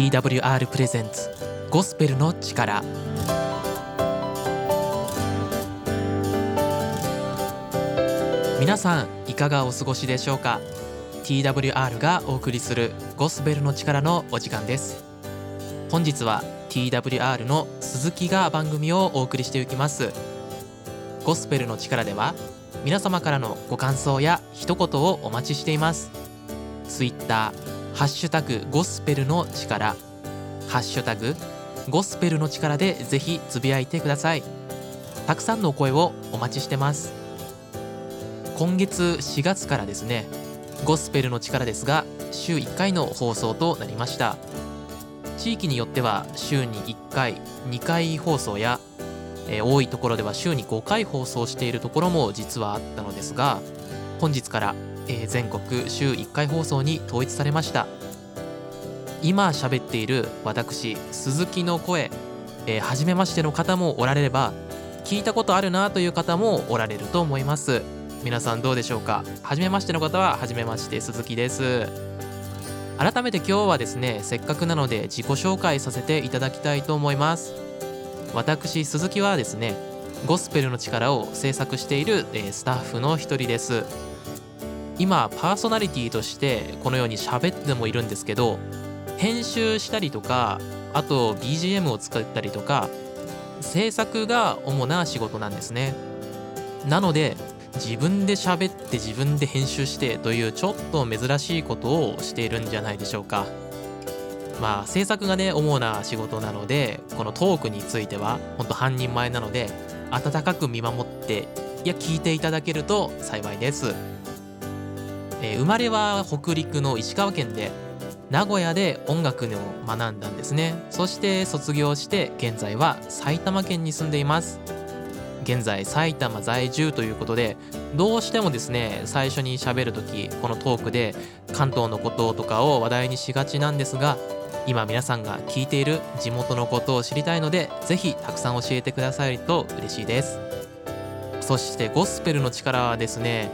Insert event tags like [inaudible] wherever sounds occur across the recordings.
TWR プレゼンツゴスペルの力。皆さんいかがお過ごしでしょうか？TWR がお送りするゴスペルの力のお時間です。本日は TWR の鈴木が番組をお送りしていきます。ゴスペルの力では皆様からのご感想や一言をお待ちしています。Twitter ハッシュタグゴスペルの力。ハッシュタグゴスペルの力でぜひつぶやいてください。たくさんのお声をお待ちしてます。今月4月からですねゴスペルの力ですが週1回の放送となりました。地域によっては週に1回2回放送や、えー、多いところでは週に5回放送しているところも実はあったのですが本日から、えー、全国週1回放送に統一されました。今喋っている私鈴木の声、えー、初めましての方もおられれば聞いたことあるなという方もおられると思います。皆さんどうでしょうか？初めましての方は初めまして鈴木です。改めて今日はですねせっかくなので自己紹介させていただきたいと思います。私鈴木はですねゴスペルの力を制作している、えスタッフの一人です。今パーソナリティとしてこのように喋ってもいるんですけど編集したりとかあと BGM を作ったりとか制作が主な仕事なんですね。なので自分で喋って自分で編集してというちょっと珍しいことをしているんじゃないでしょうか。まあ制作がね主な仕事なのでこのトークについてはほんと半人前なので温かく見守っていや聞いていただけると幸いです、えー、生まれは北陸の石川県で名古屋で音楽を学んだんですね。そして卒業して現在は埼玉県に住んでいます。現在埼玉在住ということでどうしてもですね最初に喋る時このトークで関東のこととかを話題にしがちなんですが今皆さんが聞いている地元のことを知りたいので是非たくさん教えてくださると嬉しいです。そしてゴスペルの力はですね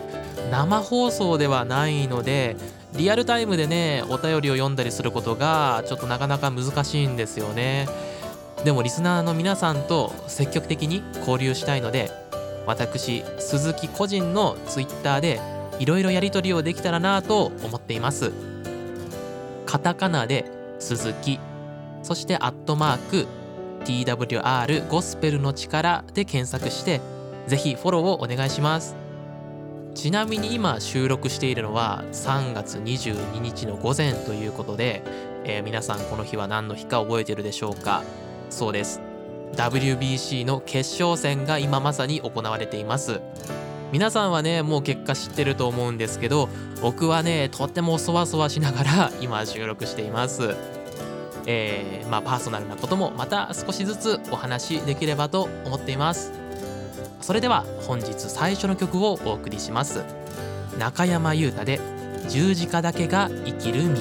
生放送ではないのでリアルタイムでねお便りを読んだりすることがちょっとなかなか難しいんですよね。でもリスナーの皆さんと積極的に交流したいので私鈴木個人の Twitter でいろいろやり取りをできたらなと思っています。カタカナで鈴木そしてアットマーク TWR ゴスペルの力で検索してぜひフォローをお願いします。ちなみに今収録しているのは3月22日の午前ということで、えー、皆さんこの日は何の日か覚えてるでしょうか？そうです。WBC の決勝戦が今まさに行われています。皆さんはねもう結果知ってると思うんですけど僕はねとってもそわそわしながら [laughs] 今収録しています。えー、まあパーソナルなこともまた少しずつお話しできればと思っています。それでは本日最初の曲をお送りします。中山優太で十字架だけが生きる道。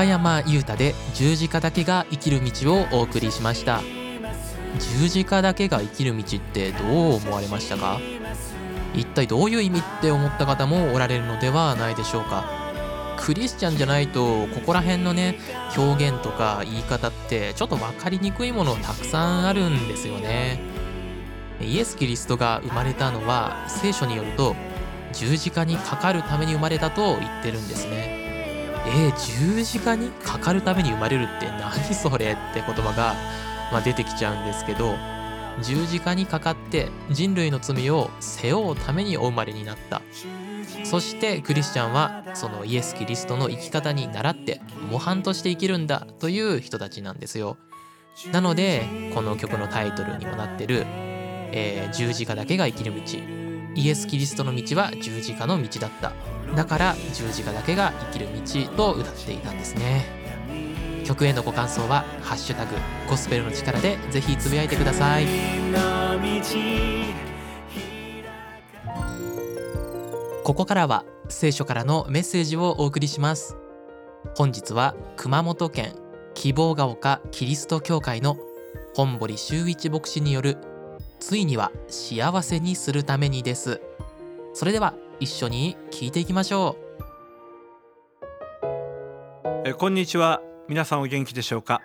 中山裕太で十字架だけが生きる道をお送りしました。十字架だけが生きる道ってどう思われましたか？一体どういう意味って思った方もおられるのではないでしょうか？クリスチャンじゃないとここら辺のね表現とか言い方ってちょっと分かりにくいものたくさんあるんですよね。イエス・キリストが生まれたのは聖書によると十字架にかかるために生まれたと言ってるんですね。えー、十字架にかかるために生まれるって何それって言葉が、まあ、出てきちゃうんですけど十字架にかかって人類の罪を背負うためにお生まれになった。そしてクリスチャンはそのイエス・キリストの生き方に倣って模範として生きるんだという人たちなんですよ。なのでこの曲のタイトルにもなってる、えー十字架だけが生きる道。イエス・キリストの道は十字架の道だった。だから十字架だけが生きる道と歌っていたんですね。曲へのご感想は「ハッシュタグゴスペルの力」でぜひつぶやいてください。ここからは聖書からのメッセージをお送りします。本日は熊本県希望が丘キリスト教会の本堀修一牧師によるついには幸せにするためにです。それでは一緒に聞いていきましょう。えこんにちは。皆さんお元気でしょうか、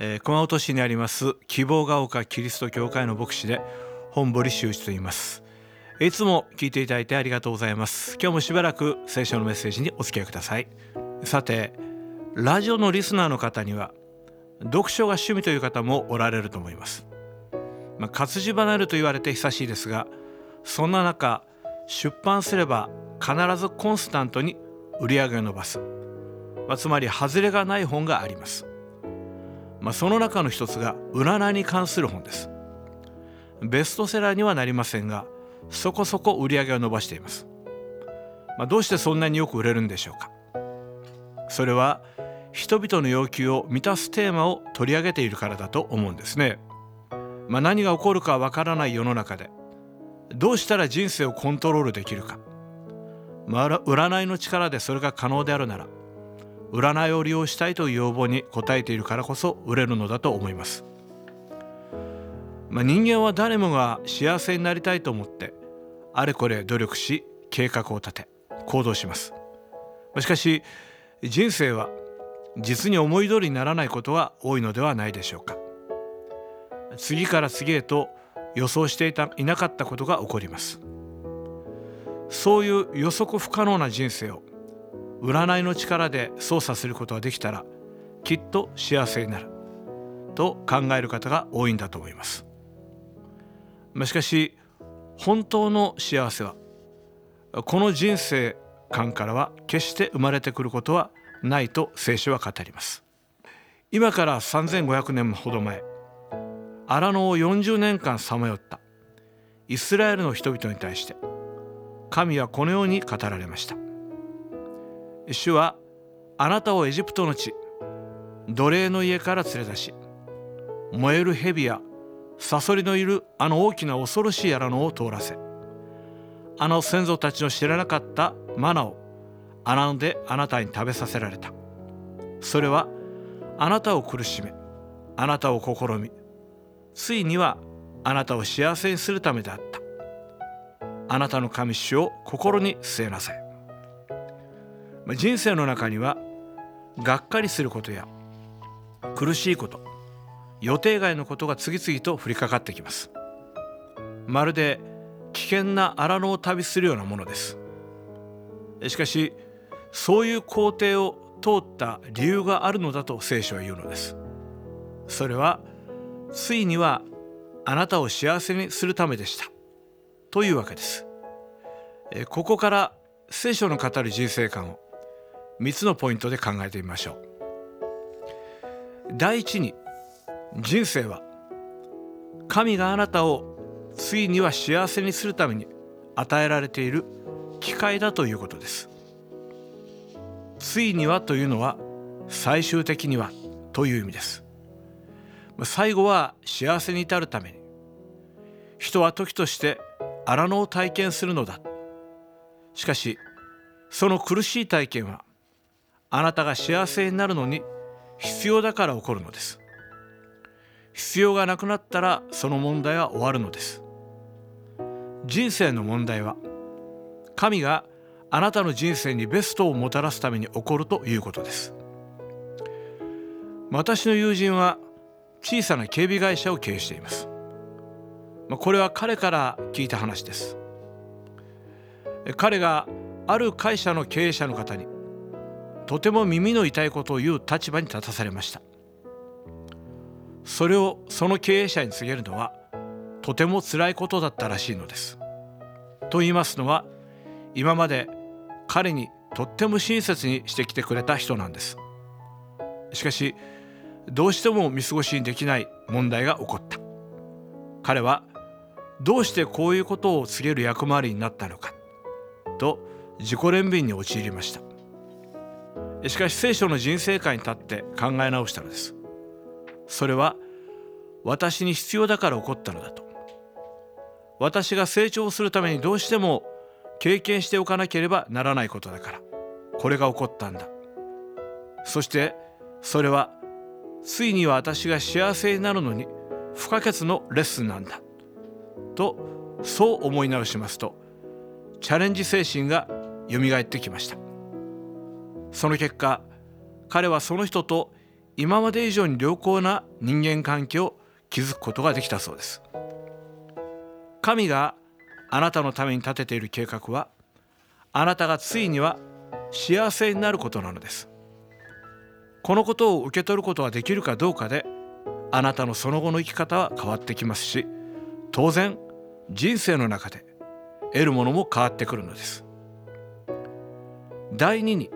えー熊本市にあります希望が丘キリスト教会の牧師で本堀修一と言います。いつも聞いていただいてありがとうございます。今日もしばらく聖書のメッセージにお付き合いください。さてラジオのリスナーの方には読書が趣味という方もおられると思います。まあ、活字離れと言われて久しいですがそんな中出版すれば必ずコンスタントに売り上げを伸ばす。まあ、つまり外れがない本があります、まあ、その中の一つが占いに関する本です。ベストセラーにはなりませんがそこそこ売り上げを伸ばしています、まあ、どうしてそんなによく売れるんでしょうか。それは人々の要求を満たすテーマを取り上げているからだと思うんですね、まあ、何が起こるかわからない世の中でどうしたら人生をコントロールできるか、まあ、占いの力でそれが可能であるなら占いを利用したいという要望に応えているからこそ売れるのだと思います、まあ、人間は誰もが幸せになりたいと思ってあれこれ努力し計画を立て行動します。しかし人生は実に思い通りにならないことは多いのではないでしょうか。次から次へと予想していたいなかったことが起こります。そういう予測不可能な人生を占いの力で操作することができたらきっと幸せになる。と考える方が多いんだと思います。ましかし本当の幸せはこの人生観からは決して生まれてくることはないと聖書は語ります。今から3500年ほど前荒野を40年間さまよった。イスラエルの人々に対して神はこのように語られました。主はあなたをエジプトの地奴隷の家から連れ出し燃える蛇やサソリのいるあの大きな恐ろしい荒野を通らせあの先祖たちの知らなかったマナを穴野であなたに食べさせられた。それはあなたを苦しめあなたを試みついにはあなたを幸せにするためであった。あなたの神主を心に据えなさい。ま人生の中にはがっかりすることや苦しいこと予定外のことが次々と降りかかってきます。まるで危険な荒野を旅するようなものです。しかしそういう工程を通った理由があるのだと聖書は言うのです。それはついにはあなたを幸せにするためでした。というわけです。えここから聖書の語る人生観を3つのポイントで考えてみましょう。第一に人生は神があなたをついには幸せにするために与えられている機会だということです。ついにはというのは最終的にはという意味です。最後は幸せに至るために人は時として荒野を体験するのだ。しかしその苦しい体験はあなたが幸せになるのに必要だから起こるのです。必要がなくなったらその問題は終わるのです。人生の問題は神があなたの人生にベストをもたらすために起こるということです。私の友人は小さな警備会社を経営しています。まこれは彼から聞いた話です。彼がある会社の経営者の方にとても耳の痛いことを言う立場に立たされました。それをその経営者に告げるのはとても辛いことだったらしいのです。と言いますのは今まで彼にとっても親切にしてきてくれた人なんです。しかしどうしても見過ごしにできない問題が起こった。彼はどうしてこういうことを告げる役回りになったのかと自己憐憫に陥りました。しかし聖書の人生観に立って考え直したのです。それは私に必要だから起こったのだと。私が成長するためにどうしても経験しておかなければならないことだからこれが起こったんだ。そしてそれはついには私が幸せになるのに不可欠のレッスンなんだ。とそう思い直しますとチャレンジ精神がよみがえってきました。その結果彼はその人と今まで以上に良好な人間関係を築くことができたそうです。神があなたのために立てている計画はあなたがついには幸せになることなのです。このことを受け取ることができるかどうかであなたのその後の生き方は変わってきますし当然人生の中で得るものも変わってくるのです。第2に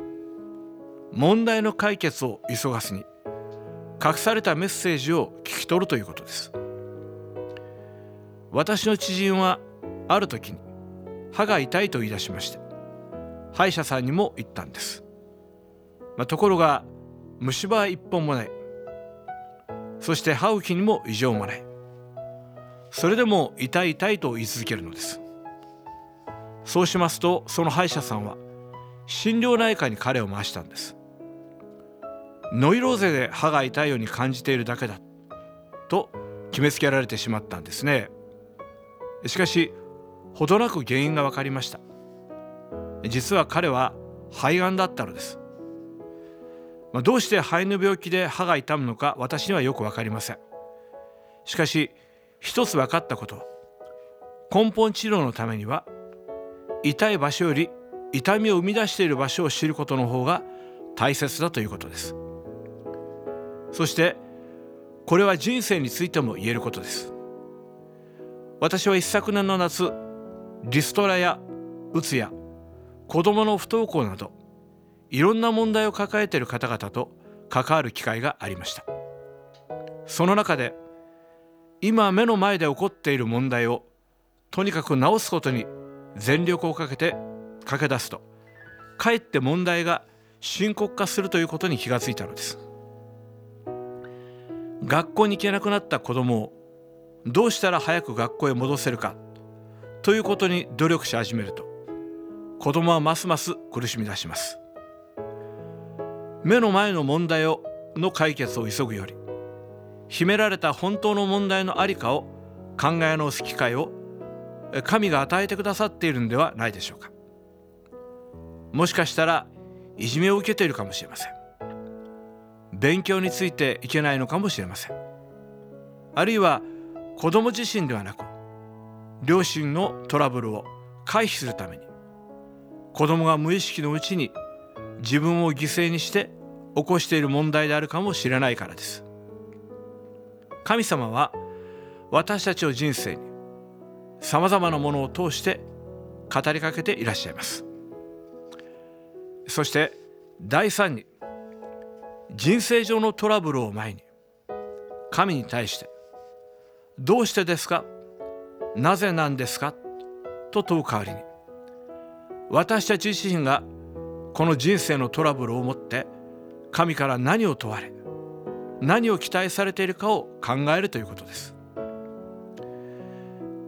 問題の解決を急がすに隠されたメッセージを聞き取るということです。私の知人はある時に歯が痛いと言い出しまして歯医者さんにも行ったんです、まあ、ところが虫歯一本もない。そして歯茎にも異常もない。それでも痛い痛いと言い続けるのです。そうしますとその歯医者さんは心療内科に彼を回したんです。ノイローゼで歯が痛いように感じているだけだと決めつけられてしまったんですね。しかしほどなく原因が分かりました。実は彼は肺がんだったのです。まあ、どうして肺の病気で歯が痛むのか私にはよく分かりません。しかし一つ分かったこと。根本治療のためには痛い場所より痛みを生み出している場所を知ることの方が大切だということです。そしてこれは人生についても言えることです。私は一昨年の夏リストラやうつや子どもの不登校などいろんな問題を抱えている方々と関わる機会がありました。その中で今目の前で起こっている問題をとにかく直すことに全力をかけて駆け出すとかえって問題が深刻化するということに気がついたのです。学校に行けなくなった子供をどうしたら早く学校へ戻せるかということに努力し始めると子供はますます苦しみ出します。目の前の問題をの解決を急ぐより秘められた本当の問題の在りかを考え直す機会を神が与えてくださっているのではないでしょうか。もしかしたらいじめを受けているかもしれません。勉強についていけないのかもしれません。あるいは子供自身ではなく両親のトラブルを回避するために子供が無意識のうちに自分を犠牲にして起こしている問題であるかもしれないからです。神様は私たちの人生にさまざまなものを通して語りかけていらっしゃいます。そして第三に人生上のトラブルを前に神に対して「どうしてですか？なぜなんですか?」と問う代わりに私たち自身がこの人生のトラブルを持って神から何を問われ何を期待されているかを考えるということです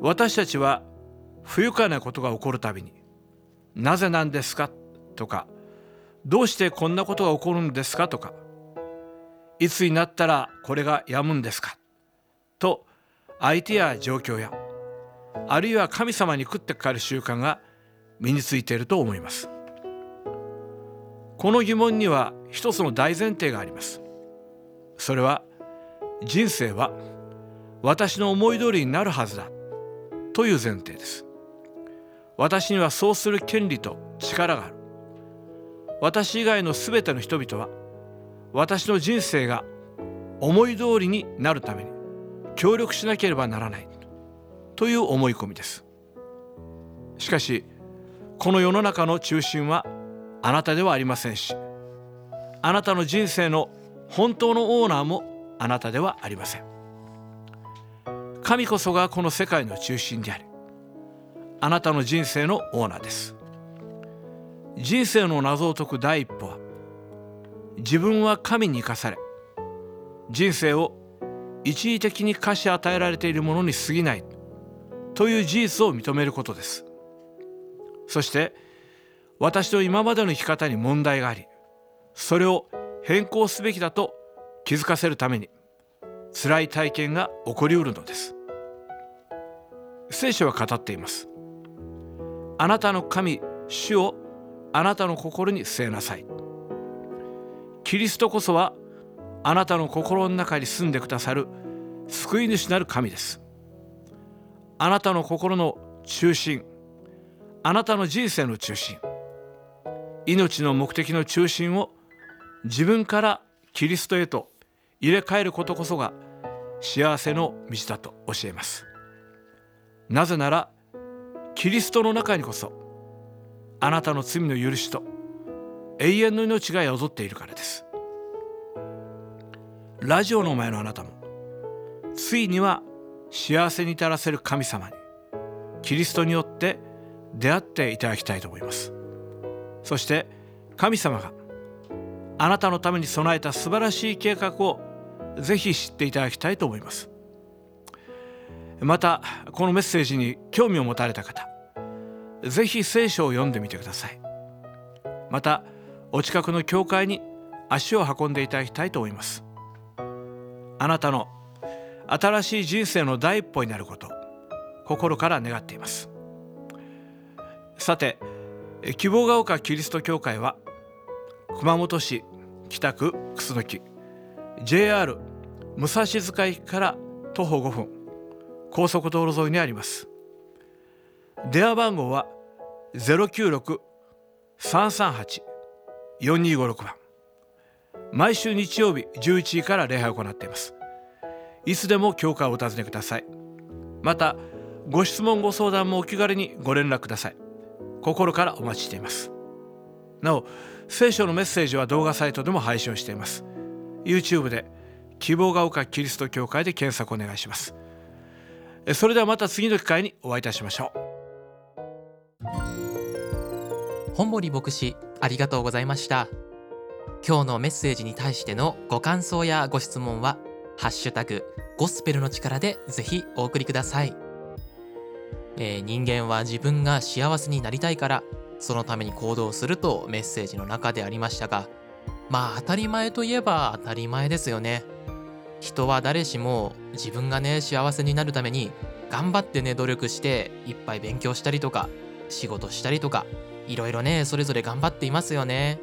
私たちは不愉快なことが起こるたびに「なぜなんですか?」とか「どうしてこんなことが起こるんですか?」とか「いつになったらこれがやむんですか?」と相手や状況やあるいは神様に食ってかかる習慣が身についていると思いますこの疑問には一つの大前提があります。それは人生は私の思い通りになるはずだという前提です。私にはそうする権利と力がある。私以外の全ての人々は私の人生が思い通りになるために協力しなければならないという思い込みです。しかしこの世の中の中心はあなたではありませんしあなたの人生の本当のオーナーもあなたではありません。神こそがこの世界の中心でありあなたの人生のオーナーです。人生の謎を解く第一歩は自分は神に生かされ人生を一時的に貸し与えられているものに過ぎないという事実を認めることです。そして私と今までの生き方に問題がありそれを変更すべきだと気づかせるために辛い体験が起こりうるのです。聖書は語っています。あなたの神主をあなたの心に据えなさい。キリストこそはあなたの心の中に住んでくださる救い主なる神です。あなたの心の中心あなたの人生の中心命の目的の中心を自分からキリストへと入れ替えることこそが幸せの道だと教えます。なぜならキリストの中にこそあなたの罪の許しと永遠の命が宿っているからです。ラジオの前のあなたもついには幸せに至らせる神様にキリストによって出会っていただきたいと思います。そして神様があなたのために備えた素晴らしい計画をぜひ知っていただきたいと思います。またこのメッセージに興味を持たれた方ぜひ聖書を読んでみてください。またお近くの教会に足を運んでいただきたいと思います。あなたの新しい人生の第一歩になること心から願っています。さて希望が丘キリスト教会は熊本市北区楠木。JR 武蔵塚駅から徒歩5分。高速道路沿いにあります。電話番号は096-338-4256番。毎週日曜日11時から礼拝を行っています。いつでも教会をお尋ねください。またご質問ご相談もお気軽にご連絡ください。心からお待ちしています。なお聖書のメッセージは動画サイトでも配信をしています。YouTube で希望が丘キリスト教会で検索お願いします。それではまた次の機会にお会いいたしましょう。本堀牧師ありがとうございました。今日のメッセージに対してのご感想やご質問はハッシュタグゴスペルの力でぜひお送りください、えー人間は自分が幸せになりたいからそのために行動するとメッセージの中でありましたがまあ当たり前といえば当たり前ですよね。人は誰しも自分がね幸せになるために頑張ってね努力していっぱい勉強したりとか仕事したりとかいろいろねそれぞれ頑張っていますよね。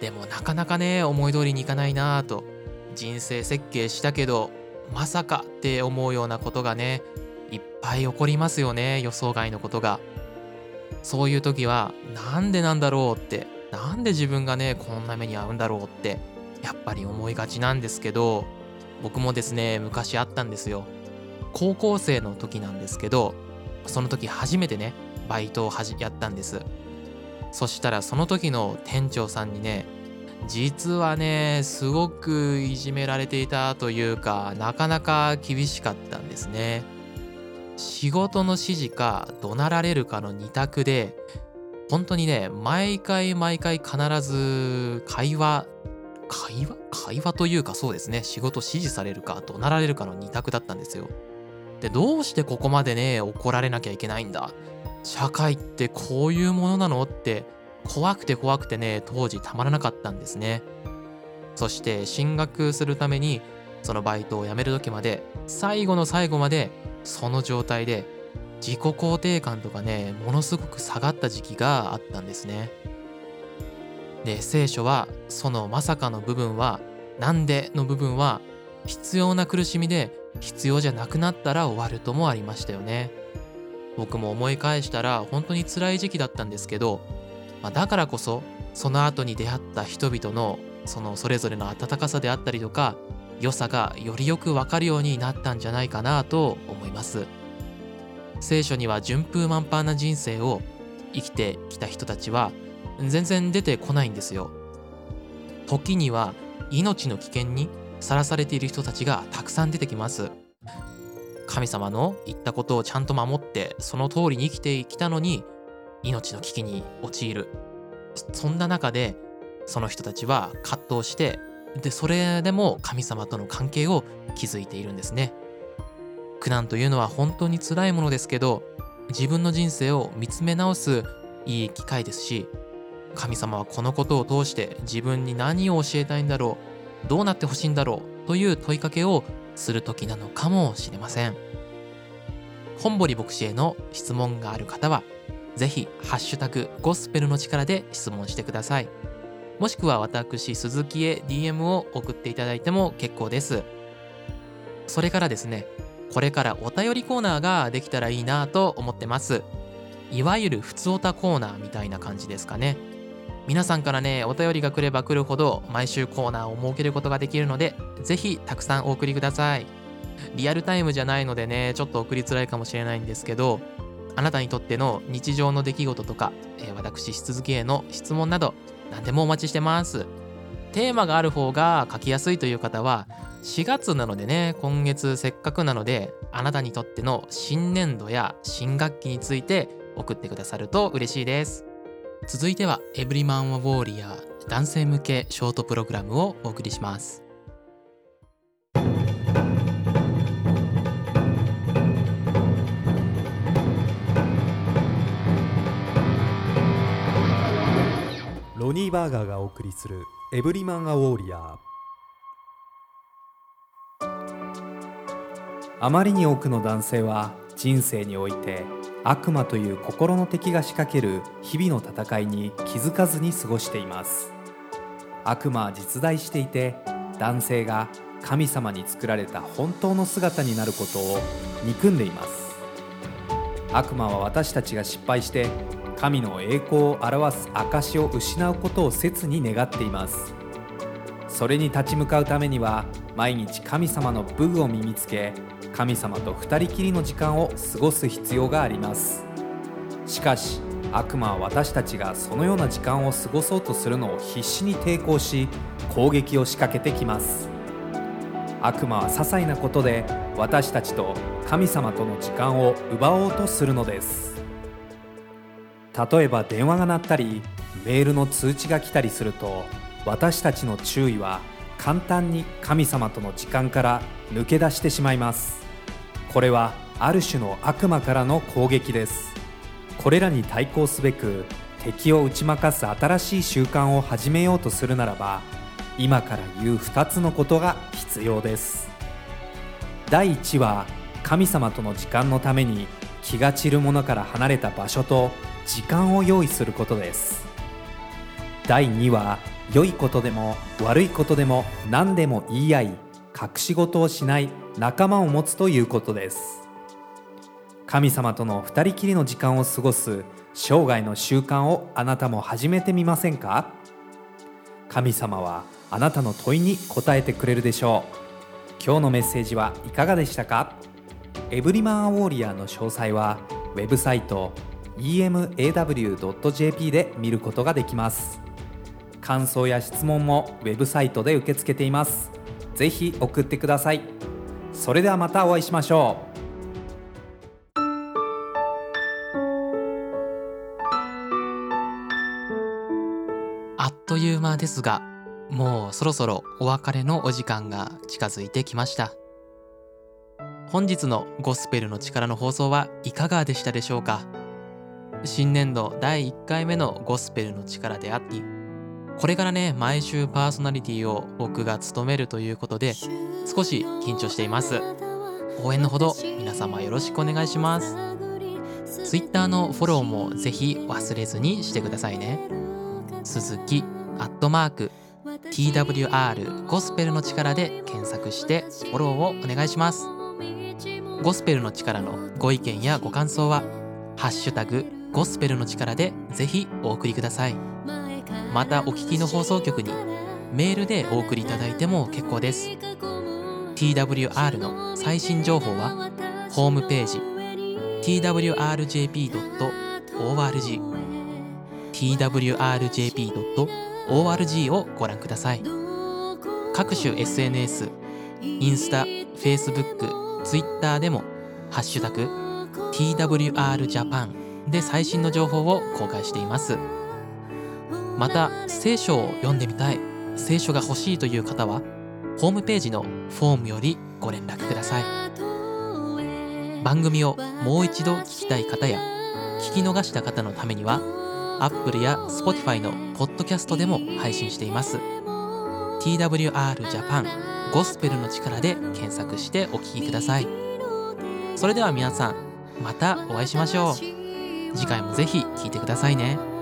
でもなかなかね思い通りにいかないなぁと人生設計したけどまさかって思うようなことがねいっぱい起こりますよね予想外のことが。そういう時はなんでなんだろうってなんで自分がねこんな目に遭うんだろうってやっぱり思いがちなんですけど僕もですね昔あったんですよ。高校生の時なんですけどその時初めてねバイトをはじやったんです。そしたらその時の店長さんにね実はねすごくいじめられていたというかなかなか厳しかったんですね。仕事の指示か怒鳴られるかの二択で本当にね毎回毎回必ず会話会話？会話というかそうですね。仕事指示されるか怒鳴られるかの二択だったんですよ。でどうしてここまでね怒られなきゃいけないんだ？社会ってこういうものなのって怖くて怖くてね当時たまらなかったんですね。そして進学するためにそのバイトを辞める時まで最後の最後までその状態で自己肯定感とかねものすごく下がった時期があったんですね。で聖書はそのまさかの部分はなんでの部分は必要な苦しみで必要じゃなくなったら終わるともありましたよね。僕も思い返したら本当に辛い時期だったんですけど、まあ、だからこそその後に出会った人々のそのそれぞれの温かさであったりとか良さがよりよくわかるようになったんじゃないかなと思います。聖書には順風満帆な人生を生きてきた人たちは全然出てこないんですよ。時には命の危険にさらされている人たちがたくさん出てきます。神様の言ったことをちゃんと守ってその通りに生きてきたのに命の危機に陥る。そんな中でその人たちは葛藤してでそれでも神様との関係を築いているんですね。苦難というのは本当に辛いものですけど自分の人生を見つめ直すいい機会ですし神様はこのことを通して自分に何を教えたいんだろうどうなってほしいんだろうという問いかけをする時なのかもしれません。本堀牧師への質問がある方はぜひハッシュタグゴスペルの力で質問してください。もしくは私鈴木へ DM を送っていただいても結構です。それからですねこれからお便りコーナーができたらいいなと思ってます。いわゆるふつおたコーナーみたいな感じですかね。皆さんからねお便りが来れば来るほど毎週コーナーを設けることができるのでぜひたくさんお送りください。リアルタイムじゃないのでねちょっと送りづらいかもしれないんですけどあなたにとっての日常の出来事とか、えー、私し続きへの質問など何でもお待ちしてます。テーマがある方が書きやすいという方は4月なのでね今月せっかくなのであなたにとっての新年度や新学期について送ってくださると嬉しいです。続いてはエブリマン・ウォーリアー男性向けショートプログラムをお送りします。ロニー・バーガーがお送りする「エブリマン・ア・ウォーリアー」あまりに多くの男性は人生において悪魔という心の敵が仕掛ける日々の戦いに気づかずに過ごしています。悪魔は実在していて男性が神様に作られた本当の姿になることを憎んでいます。悪魔は私たちが失敗して神の栄光を表す証を失うことを切に願っています。それに立ち向かうためには毎日神様の武具を身につけ神様と二人きりの時間を過ごす必要があります。しかし悪魔は私たちがそのような時間を過ごそうとするのを必死に抵抗し攻撃を仕掛けてきます。悪魔は些細なことで私たちと神様との時間を奪おうとするのです。例えば電話が鳴ったりメールの通知が来たりすると私たちの注意は簡単に神様との時間から抜け出してしまいます。これはある種の悪魔からの攻撃です。これらに対抗すべく敵を打ち負かす新しい習慣を始めようとするならば今から言う2つのことが必要です。第1は神様との時間のために気が散るものから離れた場所と時間を用意することです。第2は良いことでも悪いことでも何でも言い合い隠し事をしない仲間を持つということです。神様との二人きりの時間を過ごす生涯の習慣をあなたも始めてみませんか？神様はあなたの問いに答えてくれるでしょう。今日のメッセージはいかがでしたか？エブリマンアウォーリアーの詳細はウェブサイト emaw.jp で見ることができます。感想や質問もウェブサイトで受け付けています。ぜひ送ってください。それではまたお会いしましょう。あっという間ですがもうそろそろお別れのお時間が近づいてきました。本日のゴスペルの力の放送はいかがでしたでしょうか？新年度第1回目のゴスペルの力でありこれからね毎週パーソナリティを僕が務めるということで少し緊張しています。応援のほど皆様よろしくお願いします。Twitter のフォローもぜひ忘れずにしてくださいね。鈴木アットマーク TWR ゴスペルの力で検索してフォローをお願いします。ゴスペルの力のご意見やご感想はハッシュタグゴスペルの力でぜひお送りください。またお聞きの放送局にメールでお送りいただいても結構です。TWR の最新情報はホームページ twrjp.org twrjp.org をご覧ください。各種 SNS インスタ、Facebook、Twitter でもハッシュタグ TWRJAPAN で最新の情報を公開しています。また聖書を読んでみたい。聖書が欲しいという方はホームページのフォームよりご連絡ください。番組をもう一度聞きたい方や聞き逃した方のためには Apple や Spotify のポッドキャストでも配信しています。TWR Japan ゴスペルの力で検索してお聞きください。それでは皆さんまたお会いしましょう。次回もぜひ聴いてくださいね。